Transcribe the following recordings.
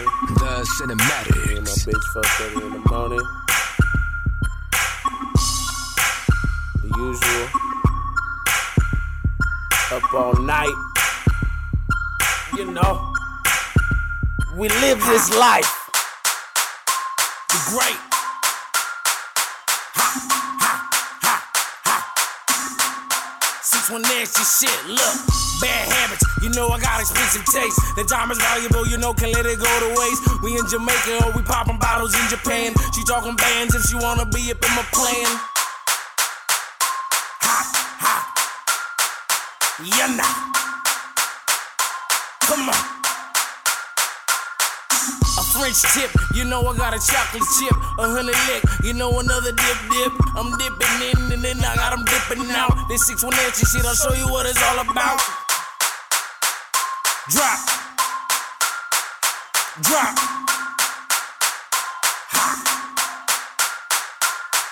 The cinematics. Me and my bitch fucked early in the morning. The usual. Up all night. You know. We live this life. The great. Ha, ha, ha, ha. Six one nasty shit. Look, bad habits. You know I got expensive taste. The time is valuable. You know can let it go to waste. We in Jamaica or we popping bottles in Japan. She talking bands if she wanna be up in my plan. Ha ha. Yeah nah. Come on. A French tip, you know I got a chocolate chip, a honey lick, you know another dip dip. I'm dipping in and then I got 'em dipping out. This 618 shit, I'll show you what it's all about. Drop. Drop.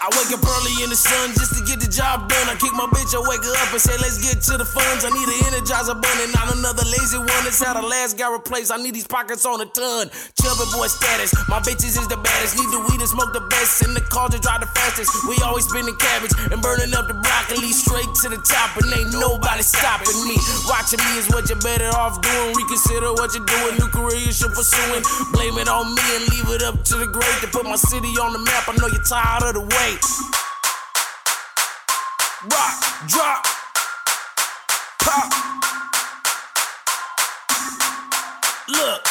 I wake up early in the sun just to get the job done. I kick my bitch, I wake her up and say, let's get to the funds. I need an energizer bunny, not another lazy one. That's how the last guy replaced. I need these pockets on a ton. Chubby boy status, my bitches is the baddest. Need the weed and smoke the best, In the car to drive the fastest. We always spinning cabbage and burning up the broccoli straight to the top, and ain't nobody stopping me. Watching me is what you're better off doing. Reconsider what you're doing. New career you should pursuing. Blame it on me and leave it up to the great to put my city on the map. I know you're tired of the wait. Rock, drop, pop. Look.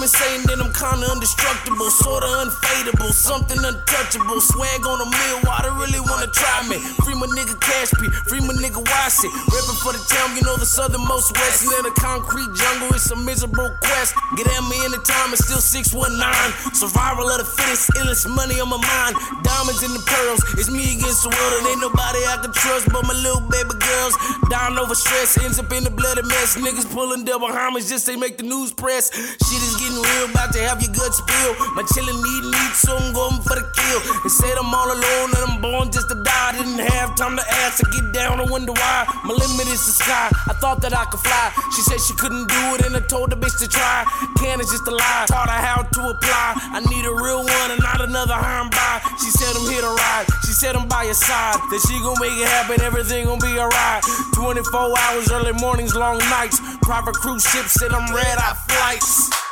They been saying that I'm kinda indestructible, sorta unfadable, something untouchable. Swag on a meal, water really wanna try me. Free my nigga Cash P, free my nigga Wasi. Rippin' for the town, you know the southernmost west. In the concrete jungle, it's a miserable quest. Get at me anytime, it's still 619. Survival of the fittest, illest money on my mind. Diamonds and the pearls, it's me against the world, and ain't nobody I can trust but my little baby girls. Down over stress, ends up in the bloody mess. Niggas pulling double homage just they make the news press. Shit is getting real, about to have your guts spill. My chillin' need need, so I'm going for the kill. They said I'm all alone and I'm born just to die. Didn't have time to ask to get down. I wonder why. My limit is the sky. I thought that I could fly. She said she couldn't do it, and I told the bitch to try. Can is just a lie. Taught her how to apply. I need a real one and not another harm by. She said I'm here to ride. She said I'm by your side. That she gon' make it happen. Everything gon' be alright. 24 hours, early mornings, long nights. Private cruise ships, said I'm red eye flights.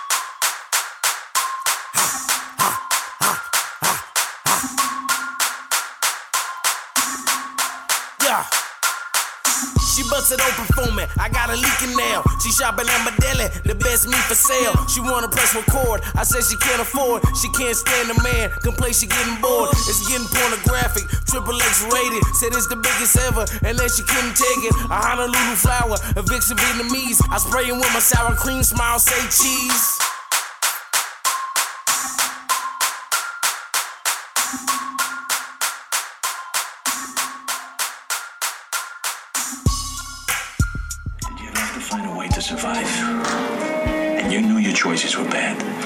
Yeah. She busted open for me. I got a leaking nail. She shopping at my deli, the best meat for sale. She wanna press record. I said she can't afford. She can't stand the man. Complain she getting bored. It's getting pornographic. Triple X rated. Said it's the biggest ever, and then she couldn't take it. A Honolulu flower, a Vixen Vietnamese. I spray him with my sour cream smile, say cheese. Find a way to survive. And you knew your choices were bad.